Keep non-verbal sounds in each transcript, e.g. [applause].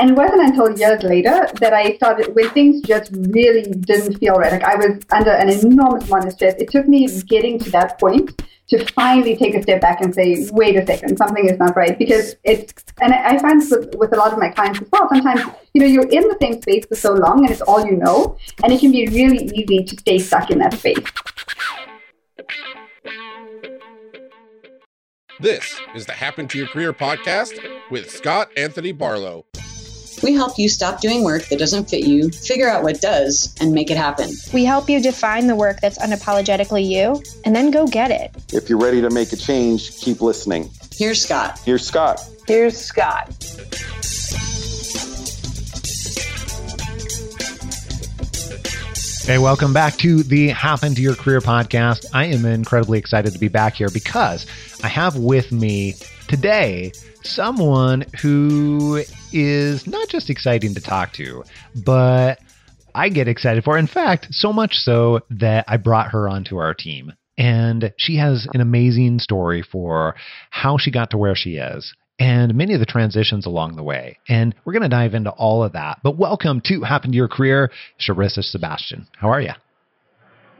And it wasn't until years later that I started, when things just really didn't feel right, like I was under an enormous amount of stress, it took me getting to that point to finally take a step back and say, wait a second, something is not right. Because it's, and I find this with, with a lot of my clients as well. Sometimes, you know, you're in the same space for so long and it's all you know, and it can be really easy to stay stuck in that space. This is the Happen to Your Career podcast with Scott Anthony Barlow. We help you stop doing work that doesn't fit you, figure out what does, and make it happen. We help you define the work that's unapologetically you, and then go get it. If you're ready to make a change, keep listening. Here's Scott. Here's Scott. Here's Scott. Hey, welcome back to the Happen to Your Career podcast. I am incredibly excited to be back here because I have with me today someone who is not just exciting to talk to, but I get excited for. In fact, so much so that I brought her onto our team. And she has an amazing story for how she got to where she is and many of the transitions along the way. And we're going to dive into all of that. But welcome to Happen to Your Career, Sharissa Sebastian. How are you?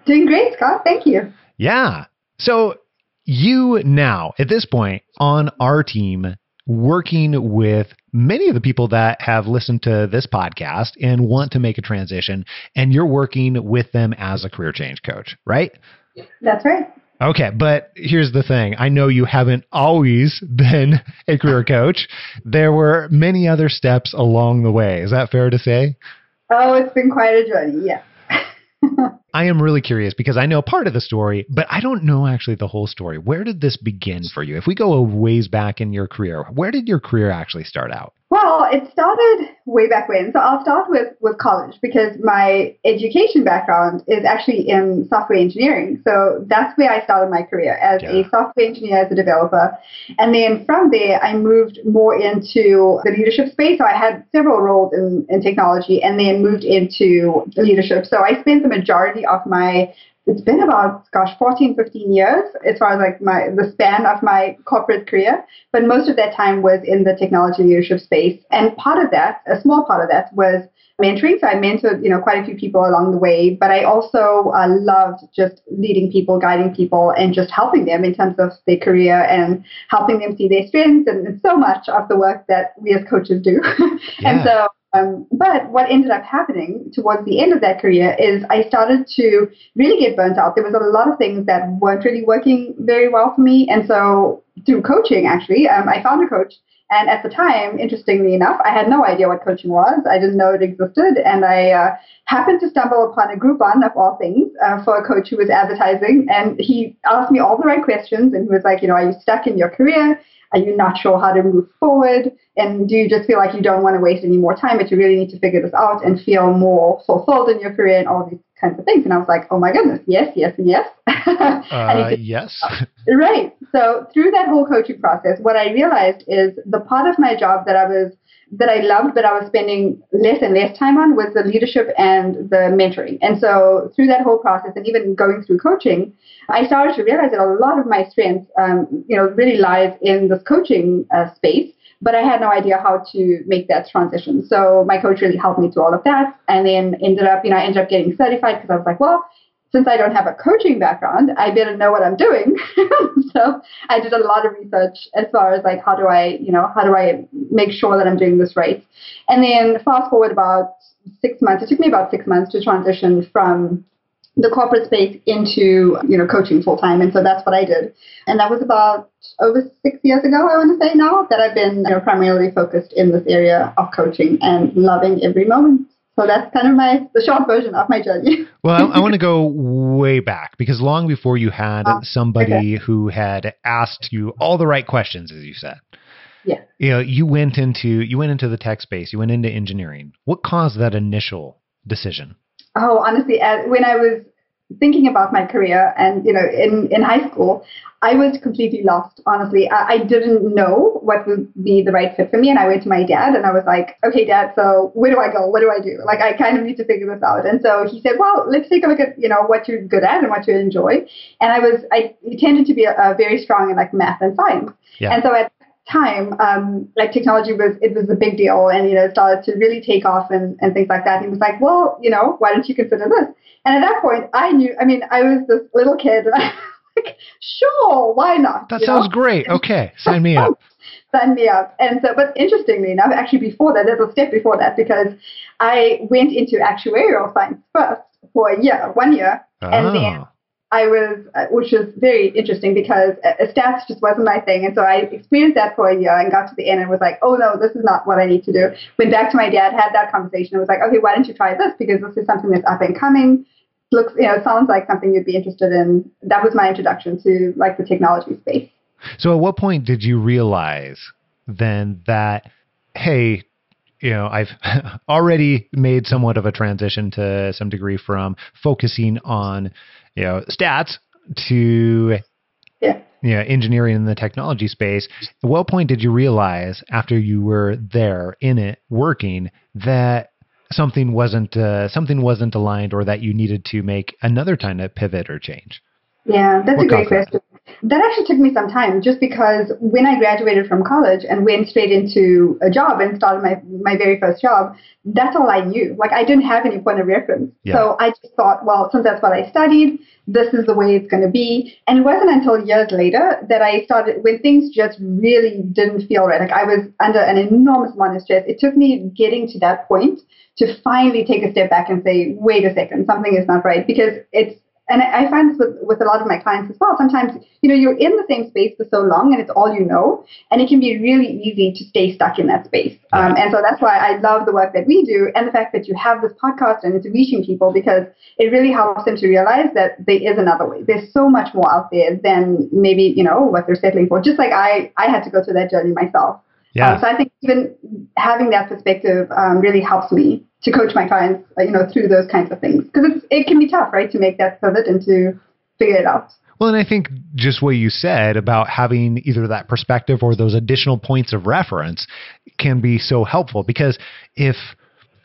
Doing great, Scott. Thank you. Yeah. So you now, at this point, on our team, working with many of the people that have listened to this podcast and want to make a transition, and you're working with them as a career change coach, right? That's right. Okay, but here's the thing. I know you haven't always [laughs] been a career coach. There were many other steps along the way. Is that fair to say? Oh, it's been quite a journey, yeah. [laughs] I am really curious because I know part of the story, but I don't know actually the whole story. Where did this begin for you? If we go a ways back in your career, where did your career actually start out? Well, it started way back when. So I'll start with, with college because my education background is actually in software engineering. So that's where I started my career as yeah. a software engineer, as a developer. And then from there, I moved more into the leadership space. So I had several roles in, in technology and then moved into leadership. So I spent the majority of my it's been about gosh 14 15 years as far as like my the span of my corporate career but most of that time was in the technology leadership space. And part of that a small part of that was mentoring. So i mentored you know quite a few people along the way but i also uh, loved just leading people guiding people and just helping them in terms of their career and helping them see their strengths and, and so much of the work that we as coaches do. [laughs] Yeah. and so um, but what ended up happening towards the end of that career is I started to really get burnt out. There was a lot of things that weren't really working very well for me. And so through coaching, actually, um, I found a coach. And at the time, interestingly enough, I had no idea what coaching was. I didn't know it existed. And I uh, happened to stumble upon a Groupon of all things uh, for a coach who was advertising. And he asked me all the right questions. And he was like, you know, are you stuck in your career? Are you not sure how to move forward? And do you just feel like you don't want to waste any more time, but you really need to figure this out and feel more fulfilled in your career and all these kinds of things? And I was like, oh my goodness, yes, yes, and yes. [laughs] uh, and yes. [laughs] right. So through that whole coaching process, what I realized is the part of my job that I was that I loved, but I was spending less and less time on was the leadership and the mentoring. And so through that whole process, and even going through coaching, I started to realize that a lot of my strengths, um, you know, really lies in this coaching uh, space. But I had no idea how to make that transition. So my coach really helped me through all of that, and then ended up, you know, I ended up getting certified because I was like, well, since I don't have a coaching background, I didn't know what I'm doing. [laughs] so I did a lot of research as far as like how do I, you know, how do I make sure that I'm doing this right? And then fast forward about six months. It took me about six months to transition from the corporate space into you know coaching full time, and so that's what I did. And that was about over six years ago, I want to say now, that I've been you know, primarily focused in this area of coaching and loving every moment. So that's kind of my the short version of my journey. [laughs] well, I, I want to go [laughs] way back because long before you had uh, somebody okay. who had asked you all the right questions, as you said. Yeah. You know, you went into you went into the tech space. You went into engineering. What caused that initial decision? Oh, honestly, when I was thinking about my career and you know in in high school i was completely lost honestly. I, I, didn't know what would be the right fit for me and i went to my dad and i was like okay dad so where do i go? What do i do? Like i kind of need to figure this out. And so he said well let's take a look at you know what you're good at and what you enjoy. And i was i tended to be a, a very strong in like math and science. Yeah. and so at time, um, like technology was it was a big deal, and you know, it started to really take off and, and things like that. And he was like, well, you know, why don't you consider this? And at that point, I knew. I mean, I was this little kid, and [laughs] I was like, sure, why not? That sounds know? great. Okay, sign me up. [laughs] sign me up. And so, but interestingly enough, actually before that, there's a step before that because I went into actuarial science first for a year, one year, oh. and then I was, uh, which was very interesting because uh, stats just wasn't my thing. And so I experienced that for a year and got to the end and was like, oh no, this is not what I need to do. Went back to my dad, had that conversation, and was like, okay, why don't you try this? Because this is something that's up and coming. Looks, you know, sounds like something you'd be interested in. That was my introduction to like the technology space. So at what point did you realize then that, hey, you know, I've [laughs] already made somewhat of a transition to some degree from focusing on, you know, stats to yeah. you know, engineering in the technology space. At what point did you realize after you were there in it working that something wasn't uh, something wasn't aligned or that you needed to make another kind of pivot or change? Yeah, that's what a great question. That actually took me some time just because when I graduated from college and went straight into a job and started my, my very first job, that's all I knew. Like I didn't have any point of reference. Yeah. So I just thought, well, since that's what I studied, this is the way it's going to be. And it wasn't until years later that I started, when things just really didn't feel right, like I was under an enormous amount of stress, it took me getting to that point to finally take a step back and say, wait a second, something is not right. Because it's and I find this with, with a lot of my clients as well. Sometimes, you know, you're in the same space for so long and it's all you know, and it can be really easy to stay stuck in that space. Um, and so that's why I love the work that we do and the fact that you have this podcast and it's reaching people because it really helps them to realize that there is another way. There's so much more out there than maybe, you know, what they're settling for. Just like I, I had to go through that journey myself. Yeah. Um, so I think even having that perspective um, really helps me to coach my clients, uh, you know, through those kinds of things because it can be tough, right, to make that pivot and to figure it out. Well, and I think just what you said about having either that perspective or those additional points of reference can be so helpful because if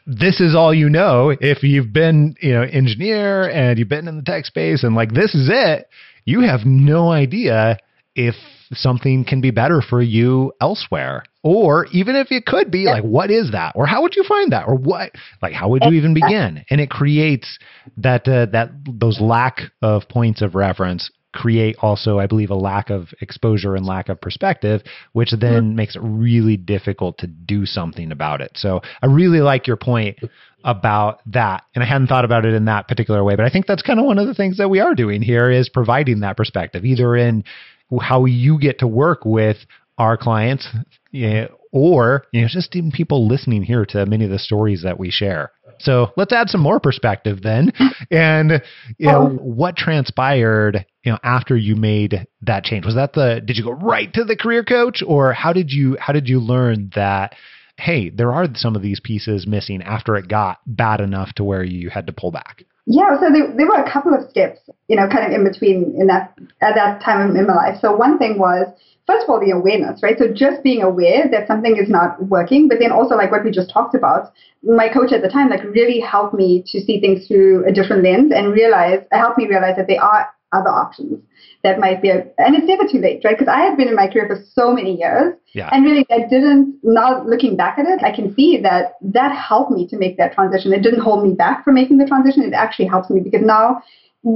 this is all you know, if you've been, you know, engineer and you've been in the tech space and like this is it, you have no idea if something can be better for you elsewhere. Or even if it could be, like, what is that? Or how would you find that? Or what, like, how would you even begin? And it creates that, uh, that, those lack of points of reference create also, I believe, a lack of exposure and lack of perspective, which then mm-hmm. makes it really difficult to do something about it. So I really like your point about that. And I hadn't thought about it in that particular way, but I think that's kind of one of the things that we are doing here is providing that perspective, either in how you get to work with our clients you know, or you know just even people listening here to many of the stories that we share. So let's add some more perspective then. [laughs] And you know um, what transpired you know after you made that change? Was that the did you go right to the career coach? Or how did you how did you learn that hey there are some of these pieces missing after it got bad enough to where you had to pull back yeah, so there, there were a couple of steps, you know, kind of in between in that at that time in my life. So one thing was first of all the awareness, right? So just being aware that something is not working, but then also like what we just talked about, my coach at the time like really helped me to see things through a different lens and realize helped me realize that there are other options that might be a, and it's never too late, right? Because I have been in my career for so many years, yeah. and really I didn't. Now looking back at it, I can see that that helped me to make that transition. It didn't hold me back from making the transition. It actually helps me because now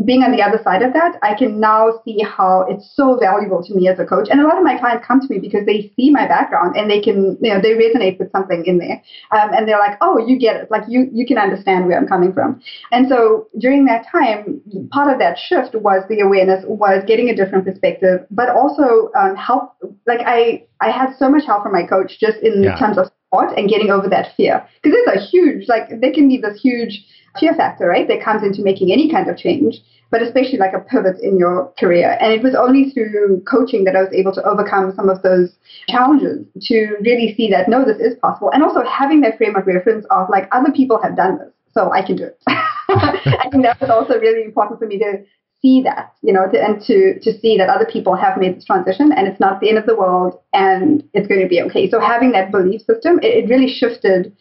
being on the other side of that, I can now see how it's so valuable to me as a coach. And a lot of my clients come to me because they see my background and they can, you know, they resonate with something in there. Um, and they're like, oh, you get it. Like you, you can understand where I'm coming from. And so during that time, part of that shift was the awareness, was getting a different perspective, but also um, help. Like I, I had so much help from my coach just in yeah. terms of support and getting over that fear. Because it's a huge, like there can be this huge fear factor, right, that comes into making any kind of change, but especially like a pivot in your career. And it was only through coaching that I was able to overcome some of those challenges to really see that no, this is possible. And also having that frame of reference of like other people have done this, so I can do it. [laughs] I think that was also really important for me to see that, you know, to, and to to see that other people have made this transition and it's not the end of the world and it's going to be okay. So having that belief system, it, it really shifted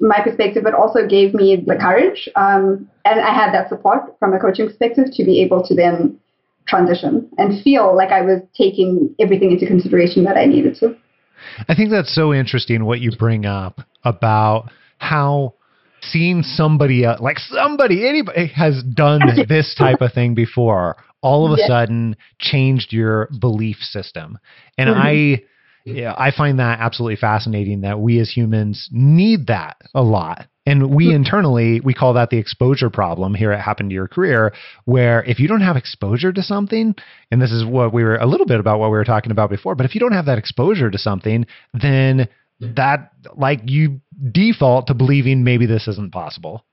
my perspective, but also gave me the courage. Um, and I had that support from a coaching perspective to be able to then transition and feel like I was taking everything into consideration that I needed to. I think that's so interesting what you bring up about how seeing somebody else, like somebody, anybody has done [laughs] this type of thing before, all of a sudden changed your belief system. And mm-hmm. I, yeah, I find that absolutely fascinating that we as humans need that a lot. And we mm-hmm. internally, we call that the exposure problem here at Happen to Your Career, where if you don't have exposure to something, and this is what we were a little bit about what we were talking about before, but if you don't have that exposure to something, then that like you default to believing maybe this isn't possible.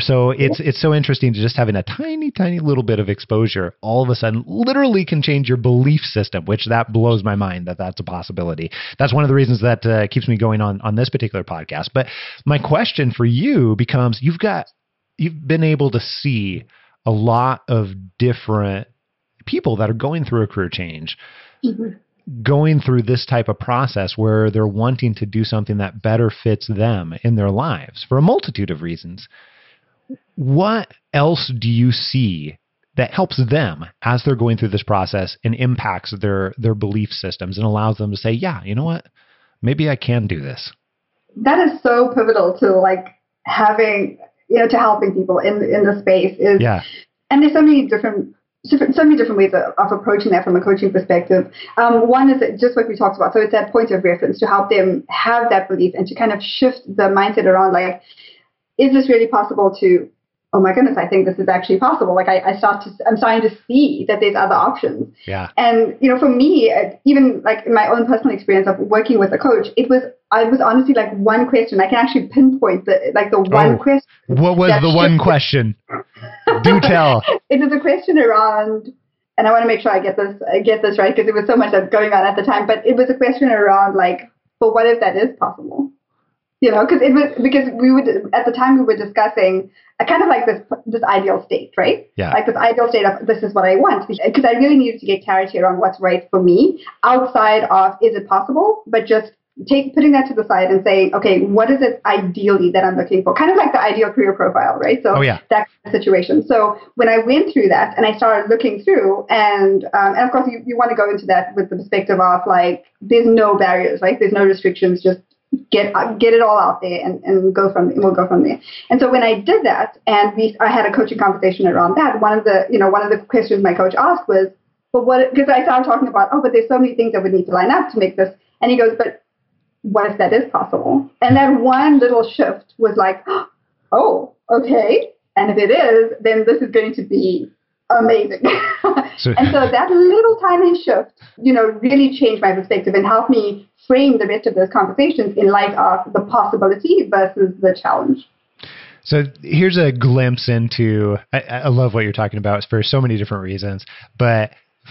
So it's it's so interesting to just having a tiny tiny little bit of exposure all of a sudden literally can change your belief system, which that blows my mind that that's a possibility. That's one of the reasons that uh, keeps me going on on this particular podcast. But my question for you becomes: You've got you've been able to see a lot of different people that are going through a career change. Mm-hmm going through this type of process where they're wanting to do something that better fits them in their lives for a multitude of reasons. What else do you see that helps them as they're going through this process and impacts their their belief systems and allows them to say, "Yeah, you know what? Maybe I can do this." That is so pivotal to like having you know to helping people in in the space is yeah. And there's so many different so many different ways of, of, approaching that from a coaching perspective. Um, one is just what we talked about. So it's that point of reference to help them have that belief and to kind of shift the mindset around like, is this really possible to, oh my goodness, I think this is actually possible. Like I, I start to, I'm starting to see that there's other options. Yeah. And, you know, for me, uh, even like in my own personal experience of working with a coach, it was, I was honestly like one question. I can actually pinpoint the, like the one oh, question. What was the one question? [laughs] Do tell. it was a question around, and I want to make sure I get this I get this right because it was so much that's going on at the time. But it was a question around like, but what if that is possible? You know, because it was because we would at the time we were discussing a kind of like this this ideal state, right? Yeah. Like this ideal state of this is what I want because I really needed to get clarity around what's right for me outside of is it possible, but just take putting that to the side and saying, okay, what is it ideally that I'm looking for? Kind of like the ideal career profile, right? So oh, yeah. that situation. So when I went through that and I started looking through, and um, and of course you, you want to go into that with the perspective of like there's no barriers, right? There's no restrictions, just get uh, get it all out there and, and go from we'll go from there. And so when I did that and we I had a coaching conversation around that, one of the you know one of the questions my coach asked was, but what because I started talking about oh but there's so many things that would need to line up to make this and he goes but what if that is possible? And that one little shift was like, oh, okay. And if it is, then this is going to be amazing. so, [laughs] and so that little tiny shift, you know, really changed my perspective and helped me frame the rest of those conversations in light of the possibility versus the challenge. So here's a glimpse into. I, I love what you're talking about for so many different reasons, but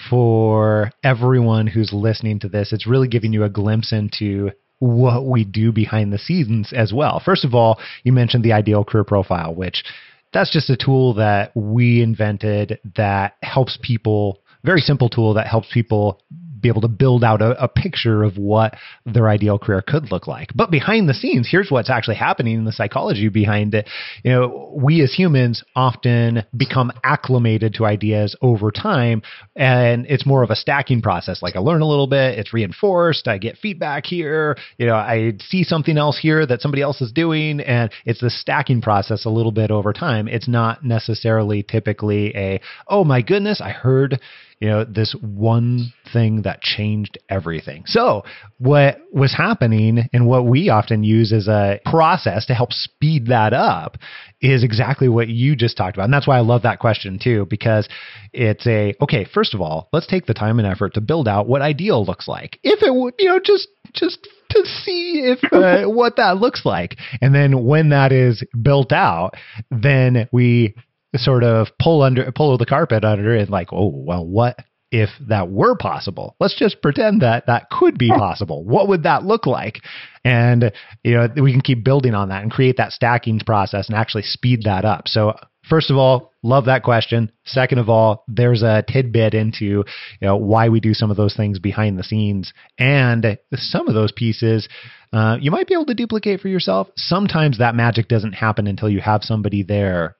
for everyone who's listening to this, it's really giving you a glimpse into what we do behind the scenes as well. First of all, you mentioned the ideal career profile, which that's just a tool that we invented that helps people, very simple tool that helps people be able to build out a, a, picture of what their ideal career could look like. But behind the scenes, here's what's actually happening in the psychology behind it. You know, we as humans often become acclimated to ideas over time, and it's more of a stacking process. Like I learn a little bit, it's reinforced, I get feedback here, you know, I see something else here that somebody else is doing, and it's the stacking process a little bit over time. It's not necessarily typically a, oh my goodness, I heard you know, this one thing that changed everything. So, what was happening and what we often use as a process to help speed that up is exactly what you just talked about. And that's why I love that question too, because it's a, okay, first of all, let's take the time and effort to build out what ideal looks like. If it would, you know, just, just to see if uh, [laughs] what that looks like. And then when that is built out, then we sort of pull under pull the carpet under and like, oh well, what if that were possible? Let's just pretend that that could be possible. What would that look like? And you know, we can keep building on that and create that stacking process and actually speed that up. So first of all, love that question. Second of all, there's a tidbit into you know why we do some of those things behind the scenes, and some of those pieces uh, you might be able to duplicate for yourself. Sometimes that magic doesn't happen until you have somebody there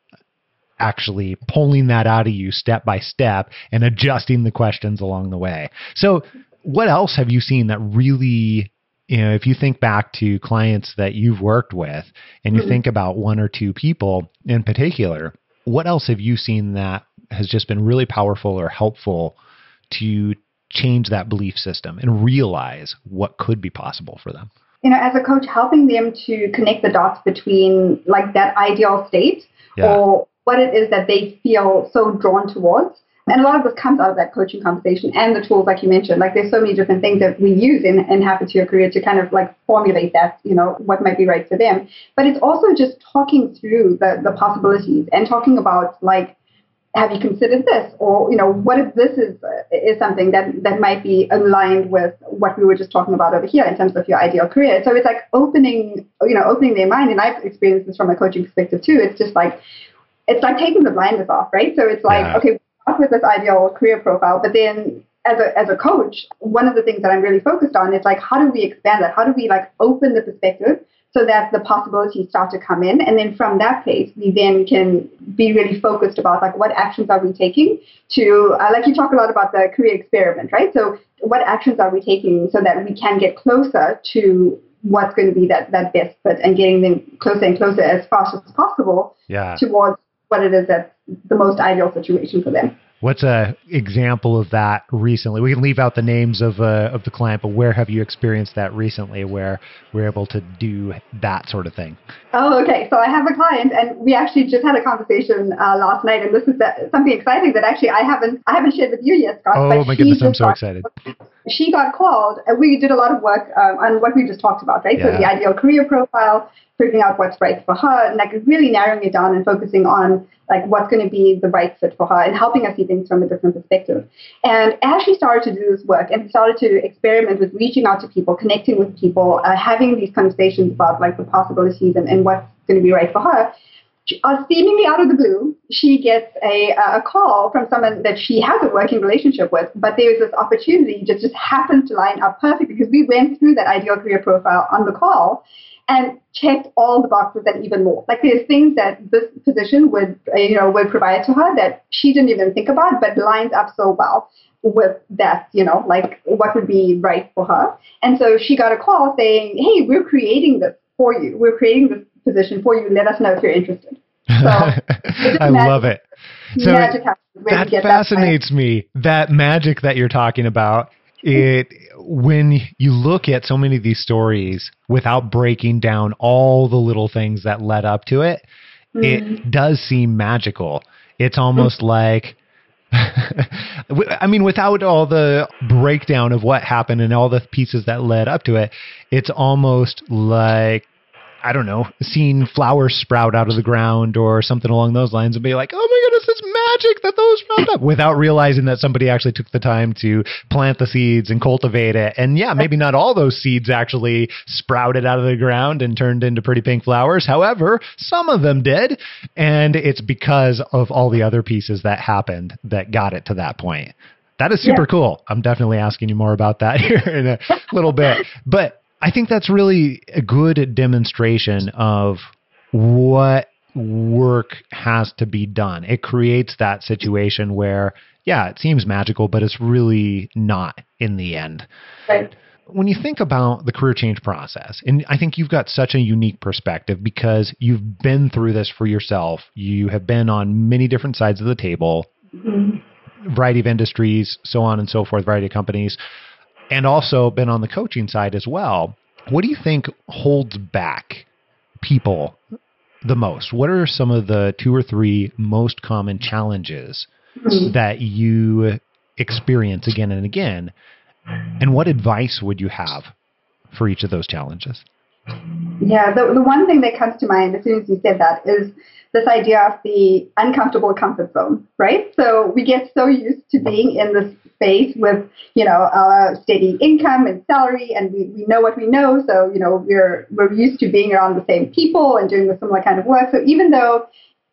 actually pulling that out of you step by step and adjusting the questions along the way. So, what else have you seen that really you know, if you think back to clients that you've worked with and you mm-hmm. think about one or two people in particular, what else have you seen that has just been really powerful or helpful to change that belief system and realize what could be possible for them? You know, as a coach, helping them to connect the dots between like that ideal state yeah. or what it is that they feel so drawn towards and a lot of this comes out of that coaching conversation and the tools, like you mentioned. Like there's so many different things that we use in, in Happen to Your Career to kind of like formulate that, you know, what might be right for them. But it's also just talking through the, the possibilities and talking about like, have you considered this? Or, you know, what if this is is something that, that might be aligned with what we were just talking about over here in terms of your ideal career? So it's like opening, you know, opening their mind. And I've experienced this from a coaching perspective too. It's just like, it's like taking the blinders off, right? So it's like, yeah. okay, with this ideal career profile, but then as a as a coach, one of the things that I'm really focused on is like how do we expand that? How do we like open the perspective so that the possibilities start to come in, and then from that place we then can be really focused about like what actions are we taking to uh, like you talk a lot about the career experiment, right? So what actions are we taking so that we can get closer to what's going to be that that best fit and getting them closer and closer as fast as possible yeah. towards what it is that's the most ideal situation for them. What's a example of that recently? We can leave out the names of uh, of the client, but where have you experienced that recently, where we're able to do that sort of thing? Oh, okay. So I have a client, and we actually just had a conversation uh, last night, and this is something exciting that actually I haven't I haven't shared with you yet, Scott. Oh my goodness, I'm so excited. She got called, and we did a lot of work um, on what we just talked about, right? Yeah. So the ideal career profile, figuring out what's right for her, and like really narrowing it down and focusing on like what's going to be the right fit for her and helping us see things from a different perspective. And as she started to do this work and started to experiment with reaching out to people, connecting with people, uh, having these conversations about like the possibilities and, and what's going to be right for her, uh, seemingly out of the blue, she gets a, a call from someone that she has a working relationship with, but there's this opportunity that just happens to line up perfect because we went through that ideal career profile on the call and checked all the boxes and even more. Like there's things that this position would, uh, you know, would provide to her that she didn't even think about, but lines up so well with that, you know, like what would be right for her. And so she got a call saying, "Hey, we're creating this for you. We're creating this position for you. Let us know if you're interested." So [laughs] I love it. So that fascinates that me. That magic that you're talking about it when you look at so many of these stories without breaking down all the little things that led up to it, mm. it does seem magical. It's almost like [laughs] I mean, without all the breakdown of what happened and all the pieces that led up to it, it's almost like I don't know, seeing flowers sprout out of the ground or something along those lines and be like, oh my goodness, it's magic that those sprouted up without realizing that somebody actually took the time to plant the seeds and cultivate it. And yeah, maybe not all those seeds actually sprouted out of the ground and turned into pretty pink flowers. However, some of them did. And it's because of all the other pieces that happened that got it to that point. That is super yeah. cool. I'm definitely asking you more about that [laughs] here in a little bit. But I think that's really a good demonstration of what work has to be done. It creates that situation where, yeah, it seems magical, but it's really not in the end. Right. When you think about the career change process, and I think you've got such a unique perspective because you've been through this for yourself, you have been on many different sides of the table, mm-hmm. variety of industries, so on and so forth, variety of companies and also been on the coaching side as well. What do you think holds back people the most? What are some of the two or three most common challenges mm-hmm. that you experience again and again? And what advice would you have for each of those challenges? Yeah, the, the one thing that comes to mind as soon as you said that is this idea of the uncomfortable comfort zone, right? So we get so used to being in this space with, you know, a steady income and salary, and we, we know what we know. So, you know, we're we're used to being around the same people and doing the similar kind of work. So even though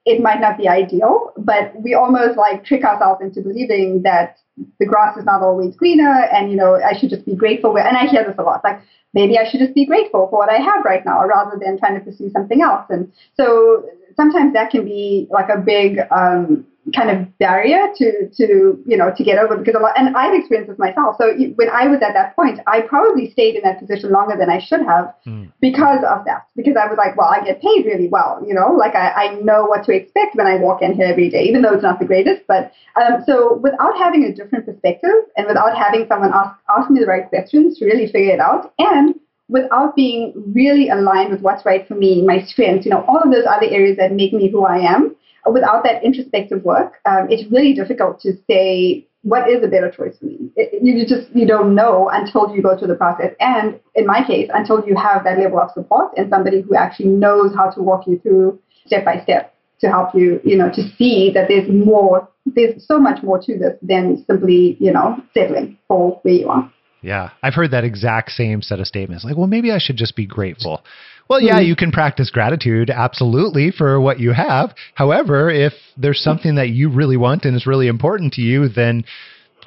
it might not be ideal, but we almost like trick ourselves into believing that the grass is not always greener and you know I should just be grateful. And I hear this a lot, like maybe I should just be grateful for what I have right now rather than trying to pursue something else. And so sometimes that can be like a big um, kind of barrier to to you know to get over because a lot and I've experienced this myself. So when I was at that point, I probably stayed in that position longer than I should have mm. because of that. Because I was like, well, I get paid really well, you know, like I, I know what to expect when I walk in here every day, even though it's not the greatest. But um, so without having a different perspective and without having someone ask ask me the right questions to really figure it out and without being really aligned with what's right for me, my strengths, you know, all of those other areas that make me who I am, without that introspective work, um, it's really difficult to say what is a better choice for me. It, you just you don't know until you go through the process, and in my case, until you have that level of support and somebody who actually knows how to walk you through step by step to help you, you know, to see that there's more, there's so much more to this than simply, you know, settling for where you are. Yeah, I've heard that exact same set of statements. Like, well, maybe I should just be grateful. Well, yeah, mm-hmm. you can practice gratitude absolutely for what you have. However, if there's something that you really want and is really important to you, then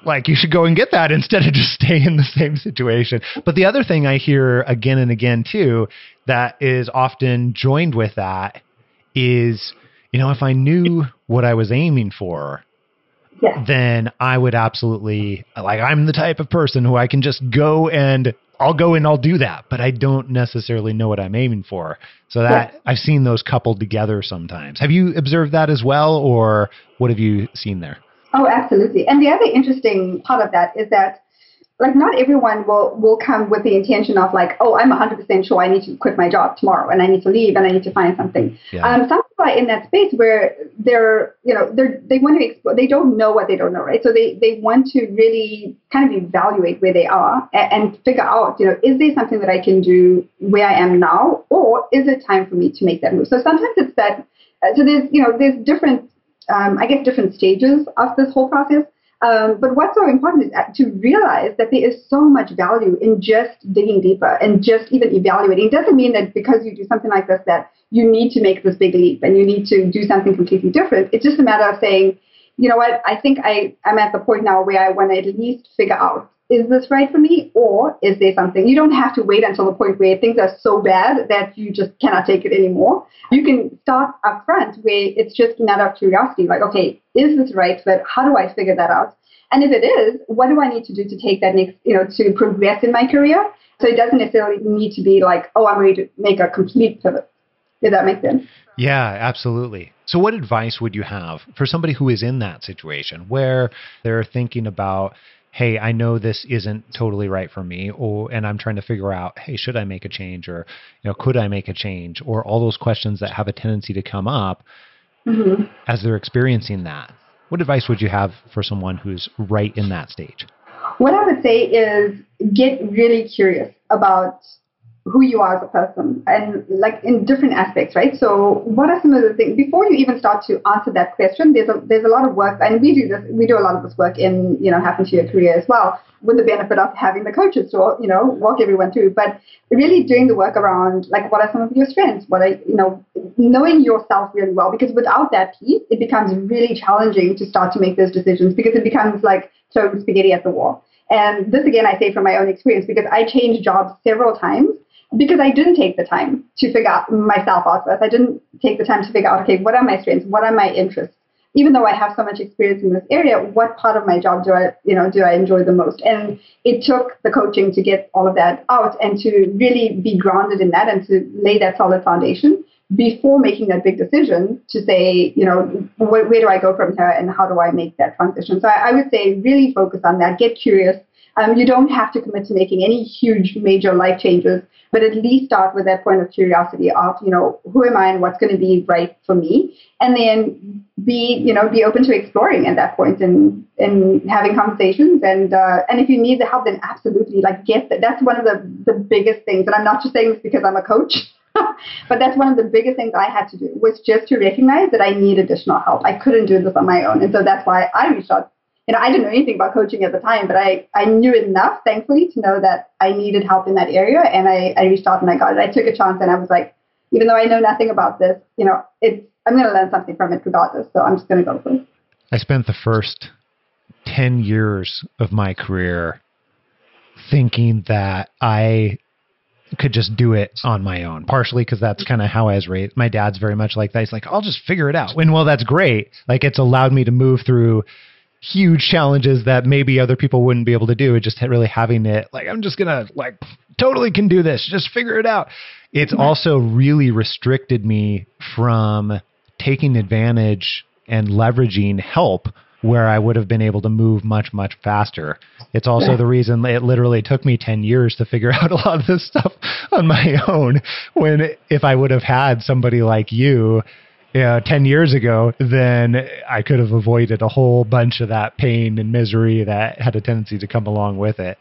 like you should go and get that [laughs] instead of just stay in the same situation. But the other thing I hear again and again too that is often joined with that is, you know, if I knew what I was aiming for, then I would absolutely like I'm the type of person who I can just go and I'll go and I'll do that, but I don't necessarily know what I'm aiming for. So that. I've seen those coupled together sometimes. Have you observed that as well, or what have you seen there? Oh, absolutely. And the other interesting part of that is that like not everyone will will come with the intention of like oh i'm 100% sure i need to quit my job tomorrow and i need to leave and i need to find something. Yeah. um, some people are in that space where they're you know they're they want to explore they don't know what they don't know right? So they they want to really kind of evaluate where they are and, and figure out you know is there something that i can do where i am now or is it time for me to make that move? So sometimes it's that uh, so there's you know there's different um, i guess different stages of this whole process um, but what's so important is to realize that there is so much value in just digging deeper and just even evaluating. It doesn't mean that because you do something like this that you need to make this big leap and you need to do something completely different. It's just a matter of saying, you know what, I think I, I'm at the point now where I want to at least figure out is this right for me or is there something? You don't have to wait until the point where things are so bad that you just cannot take it anymore. You can start up front where it's just a matter of curiosity like okay is this right? But how do i figure that out? And if it is what do i need to do to take that next you know to progress in my career? So it doesn't necessarily need to be like oh i'm ready to make a complete pivot. Does that make sense? Yeah absolutely. So what advice would you have for somebody who is in that situation where they're thinking about hey, I know this isn't totally right for me, or and I'm trying to figure out, hey, should I make a change, or you know, could I make a change, or all those questions that have a tendency to come up mm-hmm. as they're experiencing that. What advice would you have for someone who's right in that stage? What I would say is get really curious about who you are as a person and like in different aspects, right? So what are some of the things before you even start to answer that question, there's a there's a lot of work and we do this we do a lot of this work in, you know, happen to your career as well, with the benefit of having the coaches to you know, walk everyone through. But really doing the work around like what are some of your strengths? What are you know, knowing yourself really well because without that piece it becomes really challenging to start to make those decisions because it becomes like throwing spaghetti at the wall. And this again I say from my own experience because I changed jobs several times because I didn't take the time to figure out myself out first. I didn't take the time to figure out, okay, what are my strengths? What are my interests? Even though I have so much experience in this area, what part of my job do I, you know, do I enjoy the most? And it took the coaching to get all of that out and to really be grounded in that and to lay that solid foundation before making that big decision to say, you know, where, where do I go from here and how do I make that transition? So I, I would say really focus on that, get curious. Um, you don't have to commit to making any huge major life changes but at least start with that point of curiosity of, you know, who am I and what's going to be right for me? And then be, you know, be open to exploring at that point and, and having conversations. And, uh, and if you need the help, then absolutely like get that. That's one of the, the biggest things. And I'm not just saying this because I'm a coach. [laughs] but that's one of the biggest things I had to do was just to recognize that I need additional help. I couldn't do this on my own. And so that's why I reached out you know, I didn't know anything about coaching at the time, but I, I knew enough, thankfully, to know that I needed help in that area. And I, I reached out and I got it. I took a chance and I was like, even though I know nothing about this, you know, it's, I'm going to learn something from it regardless. So I'm just going to go for it. I spent the first 10 years of my career thinking that I could just do it on my own. Partially because that's kind of how I was raised. My dad's very much like that. He's like, I'll just figure it out. And well, that's great. Like it's allowed me to move through huge challenges that maybe other people wouldn't be able to do. It just really having it like I'm just gonna like totally can do this. Just figure it out. It's mm-hmm. also really restricted me from taking advantage and leveraging help where I would have been able to move much, much faster. It's also the reason it literally took me 10 years to figure [laughs] out a lot of this stuff on my own. When if I would have had somebody like you, you know, 10 years ago, then I could have avoided a whole bunch of that pain and misery that had a tendency to come along with it.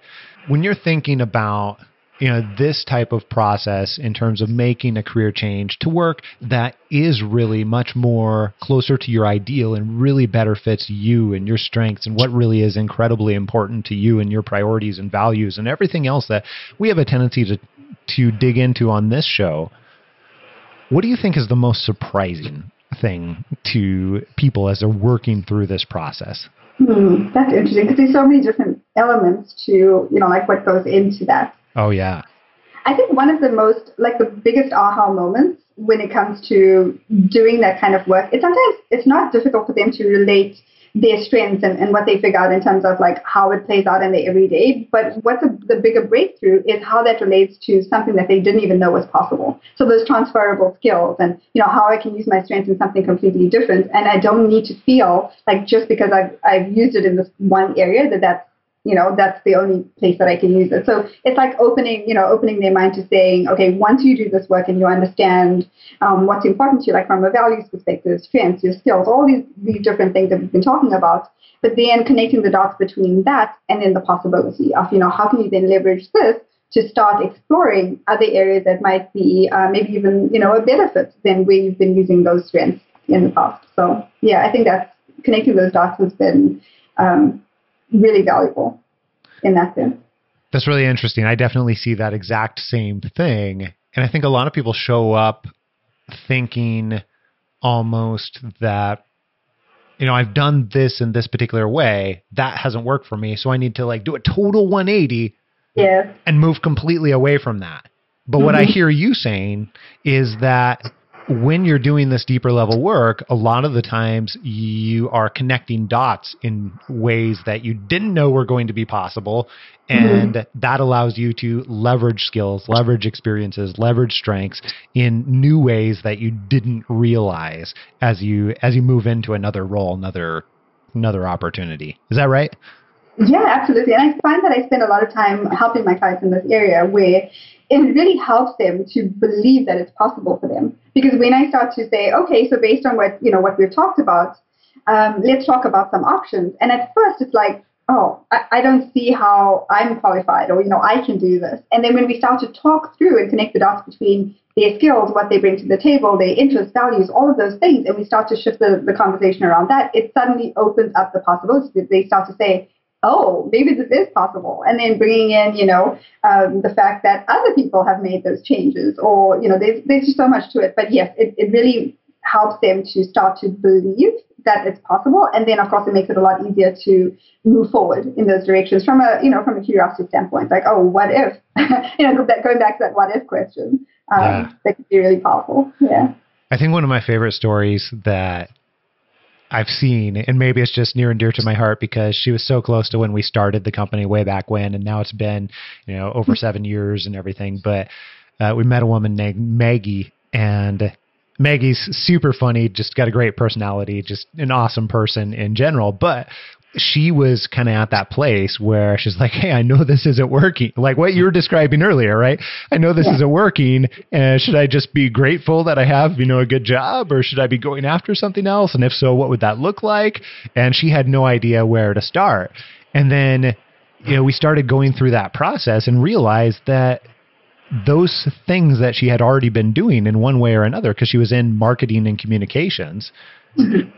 When you're thinking about you know this type of process in terms of making a career change to work that is really much more closer to your ideal and really better fits you and your strengths and what really is incredibly important to you and your priorities and values and everything else that we have a tendency to to dig into on this show what do you think is the most surprising thing to people as they're working through this process hmm, that's interesting because there's so many different elements to you know like what goes into that Oh, yeah. I think one of the most, like the biggest aha moments when it comes to doing that kind of work, it's sometimes it's not difficult for them to relate their strengths and, and what they figure out in terms of like how it plays out in their everyday. But what's a, the bigger breakthrough is how that relates to something that they didn't even know was possible. So those transferable skills and you know how I can use my strengths in something completely different, and I don't need to feel like just because I've I've used it in this one area that that's you know that's the only place that I can use it. So it's like opening, you know, opening their mind to saying, okay, once you do this work and you understand um, what's important to you, like from a values perspective, strengths, your skills, all these these different things that we've been talking about, but then connecting the dots between that and then the possibility of, you know, how can you then leverage this to start exploring other areas that might be uh, maybe even, you know, a benefit than where you've been using those strengths in the past. So yeah, I think that's connecting those dots has been um, really valuable in that sense. That's really interesting. I definitely see that exact same thing. And I think a lot of people show up thinking almost that you know, I've done this in this particular way. That hasn't worked for me, so I need to like do a total 180 yeah. and move completely away from that. But mm-hmm. what I mm-hmm. hear you saying is that when you're doing this deeper level work, a lot of the times you are connecting dots in ways that you didn't know were going to be possible. And mm-hmm. that allows you to leverage skills, leverage experiences, leverage strengths in new ways that you didn't realize as you as you move into another role, another another opportunity. Is that right? Yeah, absolutely. And I find that I spend a lot of time helping my clients in this area where it really helps them to believe that it's possible for them. Because when I start to say, okay, so based on what you know what we've talked about, um, let's talk about some options. And at first, it's like, oh, I, I, don't see how I'm qualified, or you know, I can do this. And then when we start to talk through and connect the dots between their skills, what they bring to the table, their interests, values, all of those things, and we start to shift the, the conversation around that, it suddenly opens up the possibilities. they start to say, oh, maybe this is possible. And then bringing in, you know, um, the fact that other people have made those changes or, you know, there's, there's just so much to it. But yes, it, it really helps them to start to believe that it's possible. And then, of course, it makes it a lot easier to move forward in those directions from a, you know, from a curiosity standpoint. Like, oh, what if? [laughs] you know, going back to that what if question, um, yeah. that could be really powerful. Yeah. I think one of my favorite stories that I've seen, and maybe it's just near and dear to my heart because she was so close to when we started the company way back when, and now it's been, you know, over seven years and everything. But uh, we met a woman named Maggie, and Maggie's super funny, just got a great personality, just an awesome person in general. But she was kind of at that place where she's like, Hey, I know this isn't working. Like what you were describing earlier, right? I know this yeah. isn't working. And should I just be grateful that I have, you know, a good job or should I be going after something else? And if so, what would that look like? And she had no idea where to start. And then, you know, we started going through that process and realized that those things that she had already been doing in one way or another, because she was in marketing and communications, mm-hmm.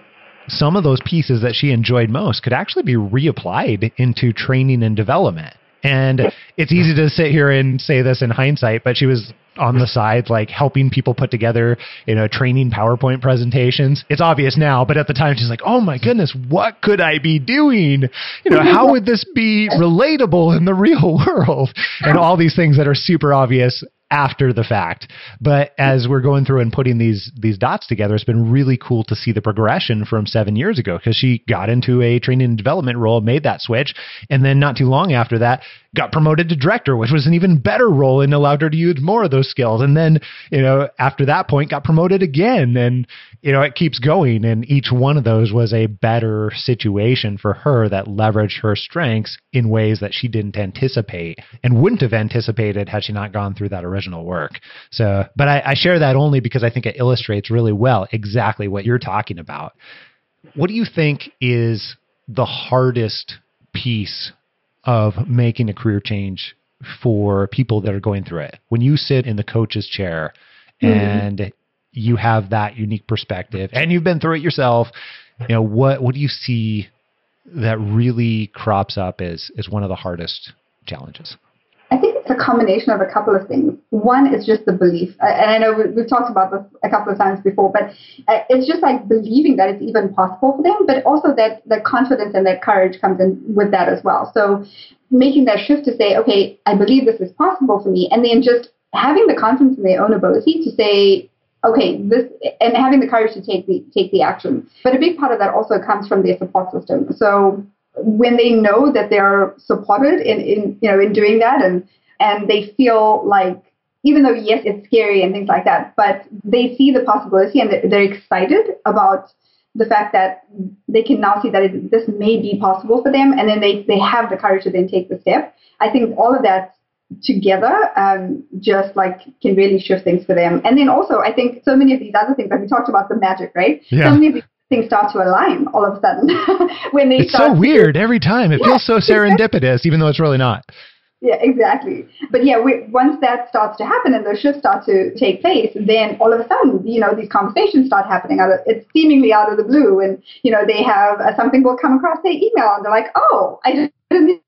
Some of those pieces that she enjoyed most could actually be reapplied into training and development. And it's easy to sit here and say this in hindsight, but she was on the side, like helping people put together, you know, training PowerPoint presentations. It's obvious now, but at the time she's like, oh my goodness, what could I be doing? You know, how would this be relatable in the real [laughs] world? And all these things that are super obvious after the fact. But as we're going through and putting these these dots together, it's been really cool to see the progression from seven years ago because she got into a training and development role, made that switch, and then not too long after that, got promoted to director, which was an even better role and allowed her to use more of those skills. And then, you know, after that point, got promoted again. And, you know, it keeps going. And each one of those was a better situation for her that leveraged her strengths in ways that she didn't anticipate and wouldn't have anticipated had she not gone through that original work. So, but I, I share that only because I think it illustrates really well exactly what you're talking about. What do you think is the hardest piece of making a career change for people that are going through it. When you sit in the coach's chair mm-hmm. and you have that unique perspective and you've been through it yourself, you know, what what do you see that really crops up as is one of the hardest challenges? I think it's a combination of a couple of things. One is just the belief, and I know we've talked about this a couple of times before, but uh, it's just like believing that it's even possible for them, but also that the confidence and that courage comes in with that as well. So making that shift to say, okay, I believe this is possible for me, and then just having the confidence in their own ability to say, okay, this, and having the courage to take the take the action. But a big part of that also comes from their support system. So when they know that they're supported in, in you know in doing that and and they feel like even though yes it's scary and things like that but they see the possibility and they're, excited about the fact that they can now see that it, this may be possible for them and then they, they have the courage to then take the step i think all of that together um, just like can really shift things for them. And then also i think so many of these other things like we talked about the magic right? Yeah. so many of these things start to align all of a sudden [laughs] when they it's so weird every [laughs] time. It yeah, feels so serendipitous even though it's really not. Yeah exactly. But yeah we, once that starts to happen and those shifts start to take place then all of a sudden you know these conversations start happening out of, it's seemingly out of the blue and you know they have uh, something will come across their email and they're like oh i just didn't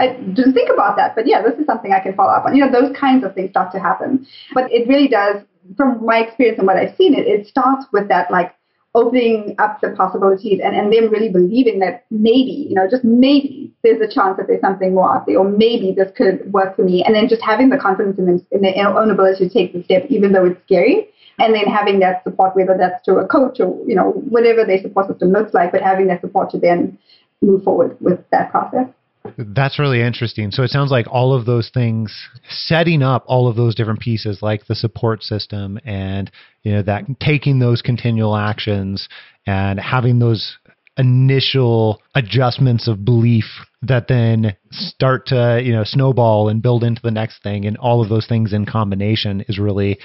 I didn't think about that, but yeah, this is something I can follow up on. You know, those kinds of things start to happen. But it really does, from my experience and what I've seen, it, it starts with that like opening up the possibilities and, and them really believing that maybe, you know, just maybe there's a chance that there's something more out there, or maybe this could work for me. And then just having the confidence in, them, in their own ability to take the step, even though it's scary. And then having that support, whether that's through a coach or, you know, whatever their support system looks like, but having that support to then move forward with that process. That's really interesting. So it sounds like all of those things, setting up all of those different pieces, like the support system, and you know that taking those continual actions and having those initial adjustments of belief that then start to you know snowball and build into the next thing, and all of those things in combination is really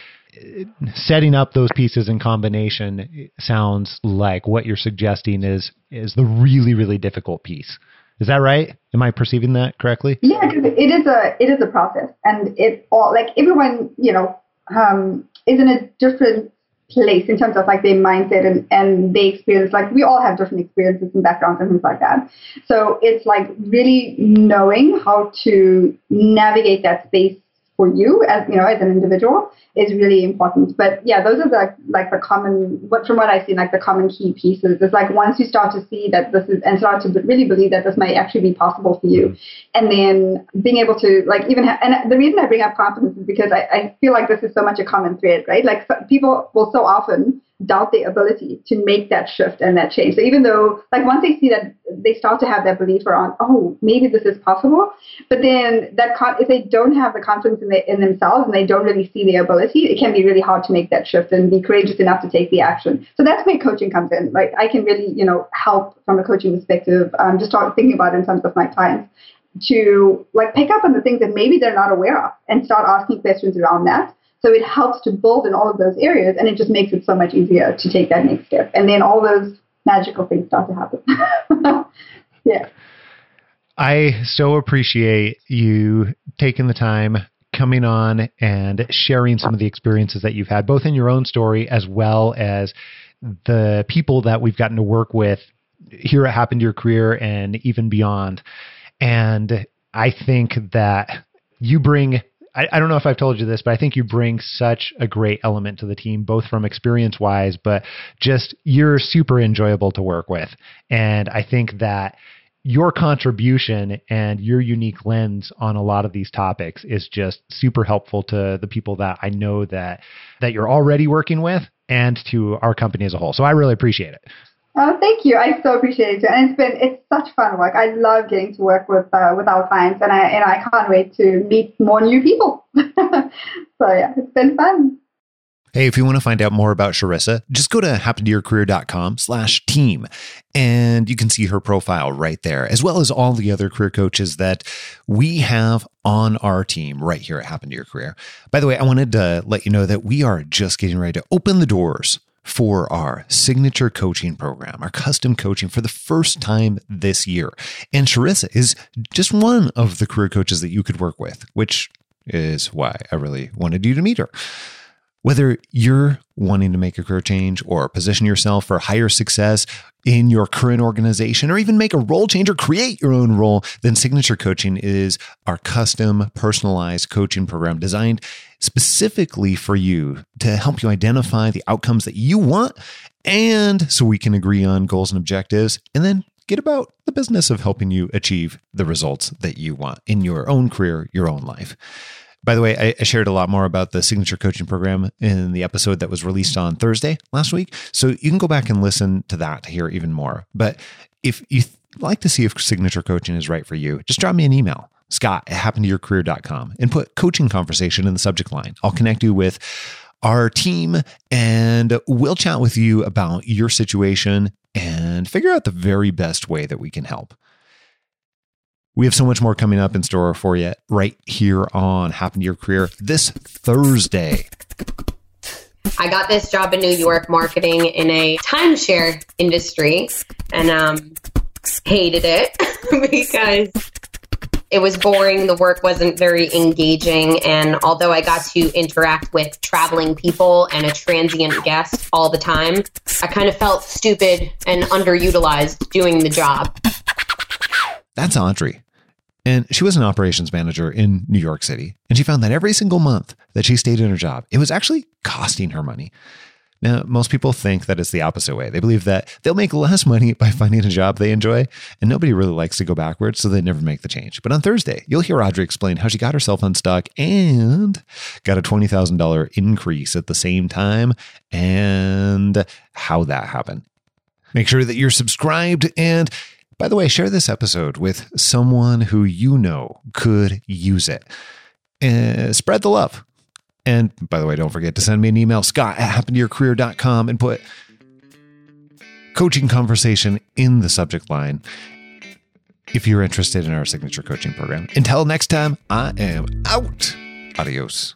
setting up those pieces in combination sounds like what you're suggesting is is the really really difficult piece is that right? Am I perceiving that correctly? Yeah, it is a it is a process, and it all like everyone you know um, is in a different place in terms of like their mindset and and they experience like we all have different experiences and backgrounds and things like that. So it's like really knowing how to navigate that space for you as you know as an individual is really important. But yeah, those are the like the common what from what I see like the common key pieces is like once you start to see that this is and start to really believe that this might actually be possible for you, and then being able to like even ha- and the reason I bring up confidence is because I, I feel like this is so much a common thread, right? Like so, people will so often doubt their ability to make that shift and that change. So even though, like, once they see that, they start to have that belief around, oh, maybe this is possible. But then that con- if they don't have the confidence in, the, in themselves and they don't really see their ability, it can be really hard to make that shift and be courageous enough to take the action. So that's where coaching comes in. Right? I can really, you know, help from a coaching perspective. Um, just start thinking about it in terms of my clients to like pick up on the things that maybe they're not aware of and start asking questions around that so it helps to build in all of those areas and it just makes it so much easier to take that next step. And then all those magical things start to happen. [laughs] yeah. I so appreciate you taking the time coming on and sharing some of the experiences that you've had, both in your own story as well as the people that we've gotten to work with here at Happen to Your Career and even beyond. And I think that you bring I, I, don't know if I've told you this, but I think you bring such a great element to the team, both from experience wise, but just you're super enjoyable to work with. And I think that your contribution and your unique lens on a lot of these topics is just super helpful to the people that I know that that you're already working with and to our company as a whole. So I really appreciate it. Oh, thank you. I so appreciate it, and it's been it's such fun work. I love getting to work with uh, with our clients, and I and I can't wait to meet more new people. [laughs] so yeah, it's been fun. Hey, if you want to find out more about Sharissa, just go to happentoyourcareer.com slash team and you can see her profile right there, as well as all the other career coaches that we have on our team right here at Happen to Your Career. By the way, I wanted to let you know that we are just getting ready to open the doors for our signature coaching program, our custom coaching for the first time this year. And Sharissa is just one of the career coaches that you could work with, which is why I really wanted you to meet her. Whether you're wanting to make a career change or position yourself for higher success in your current organization or even make a role change or create your own role, then Signature Coaching is our custom personalized coaching program designed specifically for you to help you identify the outcomes that you want and so we can agree on goals and objectives and then get about the business of helping you achieve the results that you want in your own career, your own life. By the way, I, shared a lot more about the signature coaching program in the episode that was released on Thursday last week. So you can go back and listen to that to hear even more. But if you like to see if signature coaching is right for you, just drop me an email, scott at happentoyourcareer.com, and put coaching conversation in the subject line. I'll connect you with our team and we'll chat with you about your situation and figure out the very best way that we can help. We have so much more coming up in store for you right here on Happen to Your Career this Thursday. I got this job in New York marketing in a timeshare industry and um, hated it [laughs] because it was boring. The work wasn't very engaging. And although I got to interact with traveling people and a transient guest all the time, I kind of felt stupid and underutilized doing the job. That's Audrey. And she was an operations manager in New York City. And she found that every single month that she stayed in her job, it was actually costing her money. Now, most people think that it's the opposite way. They believe that they'll make less [laughs] money by finding a job they enjoy, and nobody really likes to go backwards, so they never make the change. But on Thursday, you'll hear Audrey explain how she got herself unstuck and got a $20,000 increase at the same time and how that happened. Make sure that you're subscribed and by the way, share this episode with someone who you know could use it. Uh, spread the love. And by the way, don't forget to send me an email, scott at happentoyourcareer.com, and put coaching conversation in the subject line if you're interested in our signature coaching program. Until next time, I am out. Adios.